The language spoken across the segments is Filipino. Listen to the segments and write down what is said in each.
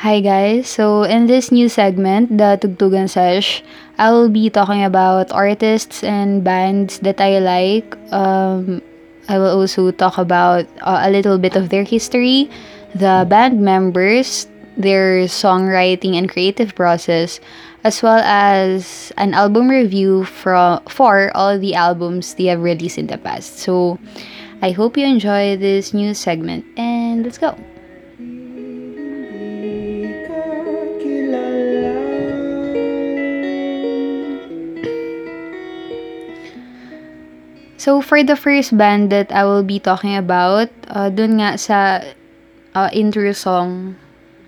Hi guys, so in this new segment, the Tugtugan Sesh, I will be talking about artists and bands that I like. Um, I will also talk about uh, a little bit of their history, the band members, their songwriting and creative process, as well as an album review from for all the albums they have released in the past. So I hope you enjoy this new segment and let's go. So for the first band that I will be talking about, uh, dun nga sa uh, intro song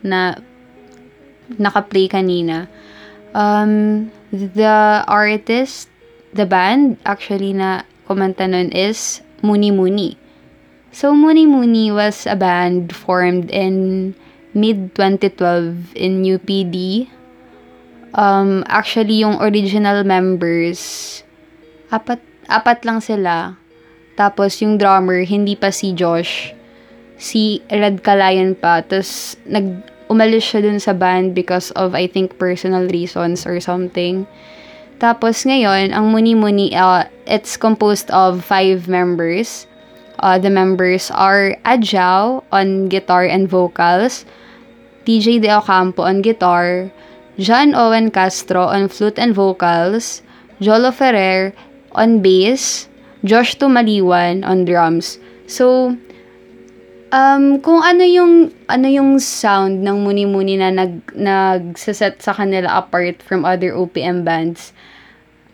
na naka-play kanina, um, the artist, the band actually na kumanta nun is Muni Muni. So Muni Muni was a band formed in mid 2012 in UPD. Um, actually, yung original members, apat apat lang sila. Tapos yung drummer, hindi pa si Josh. Si Red Kalayan pa. Tapos nag umalis siya dun sa band because of, I think, personal reasons or something. Tapos ngayon, ang Muni Muni, uh, it's composed of five members. Uh, the members are Adjao on guitar and vocals, DJ De Ocampo on guitar, John Owen Castro on flute and vocals, Jolo Ferrer on bass, Josh Tumaliwan on drums. So, um, kung ano yung ano yung sound ng Muni-Muni na nag nagsaset sa kanila apart from other OPM bands,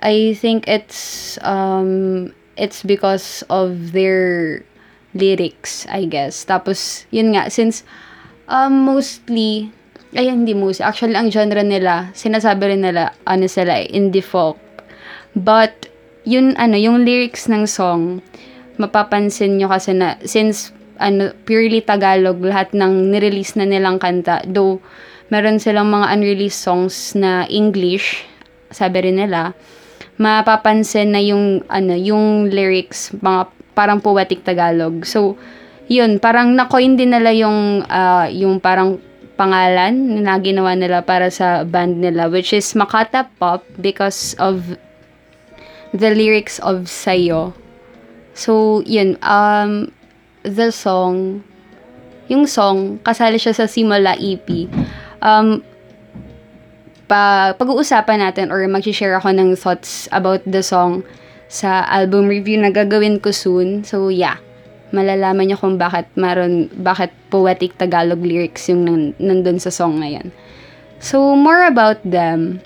I think it's um it's because of their lyrics, I guess. Tapos, yun nga, since um, mostly, ay hindi mostly, actually ang genre nila, sinasabi rin nila, ano sila, indie folk. But, yun ano, yung lyrics ng song, mapapansin nyo kasi na, since, ano, purely Tagalog, lahat ng nirelease na nilang kanta, though, meron silang mga unreleased songs na English, sabi rin nila, mapapansin na yung, ano, yung lyrics, mga parang poetic Tagalog. So, yun, parang na-coin din nila yung, uh, yung parang pangalan na ginawa nila para sa band nila, which is Makata Pop because of the lyrics of Sayo. So, yun, um, the song, yung song, kasali siya sa Simula EP. Um, pa, pag-uusapan natin or mag-share ako ng thoughts about the song sa album review na gagawin ko soon. So, yeah. Malalaman niyo kung bakit maron bakit poetic Tagalog lyrics yung nan, nandun sa song na yan. So, more about them.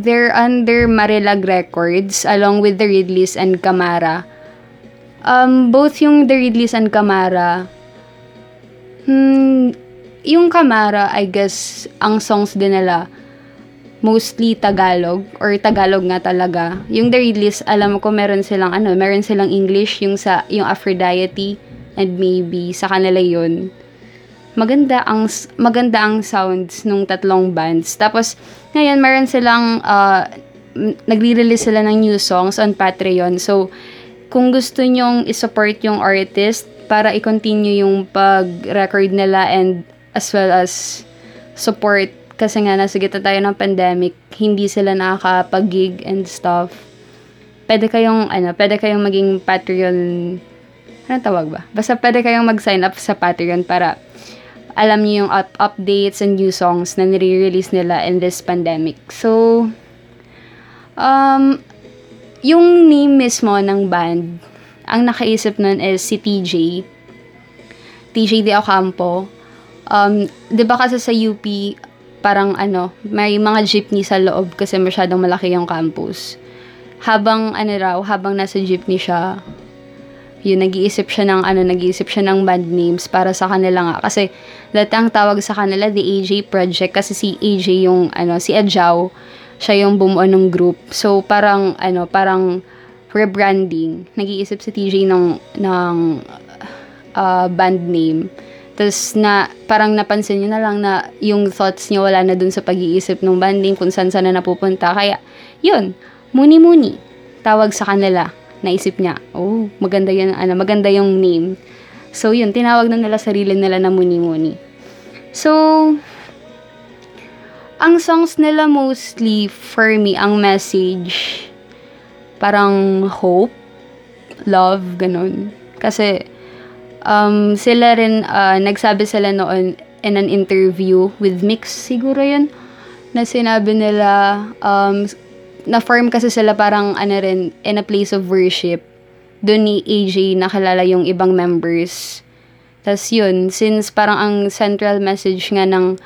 They're under Marilag Records along with the Ridleys and Camara. Um, both yung the Ridleys and Camara, hmm, yung Camara, I guess, ang songs din nila, mostly Tagalog or Tagalog nga talaga. Yung The Ridleys, alam ko meron silang ano, meron silang English yung sa yung Aphrodite and maybe sa kanila yun. Maganda ang maganda ang sounds nung tatlong bands. Tapos ngayon meron silang uh, nagre-release sila ng new songs on Patreon. So kung gusto nyong i-support yung artist para i-continue yung pag-record nila and as well as support kasi nga nasa gitna tayo ng pandemic, hindi sila nakakapag-gig and stuff. Pwede kayong, ano, pwede kayong maging Patreon, ano tawag ba? Basta pwede kayong mag-sign up sa Patreon para alam niyo yung up- updates and new songs na nire-release nila in this pandemic. So, um, yung name mismo ng band, ang nakaisip nun is si TJ. TJ De Ocampo. Um, 'di ba kasi sa UP parang ano, may mga jeepney sa loob kasi masyadong malaki yung campus. Habang ano raw, habang nasa jeepney siya, yun, nag-iisip siya ng ano, nag-iisip siya ng band names para sa kanila nga. Kasi, dati ang tawag sa kanila, the AJ Project. Kasi si AJ yung, ano, si Adjao, siya yung bumuo ng group. So, parang, ano, parang rebranding. Nag-iisip si TJ ng, ng uh, band name. Tapos na parang napansin niyo na lang na yung thoughts niya wala na dun sa pag-iisip ng banding kung saan saan na napupunta. Kaya, yun, muni-muni. Tawag sa kanila. Naisip niya, oh, maganda yan, ano, maganda yung name. So, yun, tinawag na nila sarili nila na muni-muni. So, ang songs nila mostly, for me, ang message, parang hope, love, ganun. Kasi, um, sila rin, uh, nagsabi sila noon in an interview with Mix, siguro yun, na sinabi nila, um, na-form kasi sila parang, ano rin, in a place of worship. Doon ni AJ nakilala yung ibang members. Tapos yun, since parang ang central message nga ng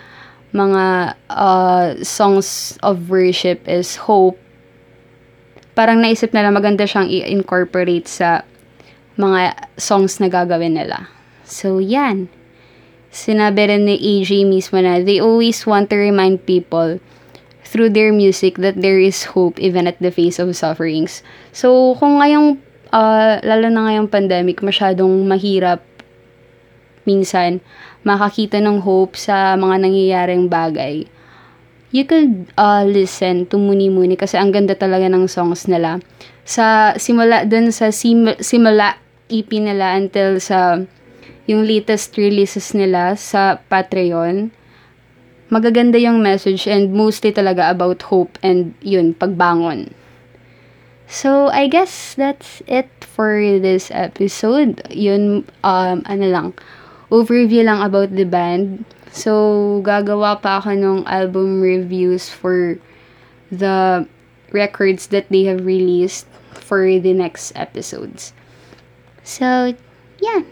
mga uh, songs of worship is hope, parang naisip nila maganda siyang i-incorporate sa mga songs na gagawin nila. So, yan. Sinabi rin ni AJ mismo na they always want to remind people through their music that there is hope even at the face of sufferings. So, kung ngayong, uh, lalo na ngayong pandemic, masyadong mahirap minsan makakita ng hope sa mga nangyayaring bagay, you could uh, listen to Muni Muni kasi ang ganda talaga ng songs nila. Sa simula dun sa sim, simula EP nila until sa yung latest releases nila sa Patreon, magaganda yung message and mostly talaga about hope and yun, pagbangon. So, I guess that's it for this episode. Yun, um, ano lang, overview lang about the band. So, gagawa pa ako ng album reviews for the records that they have released for the next episodes. So, yeah.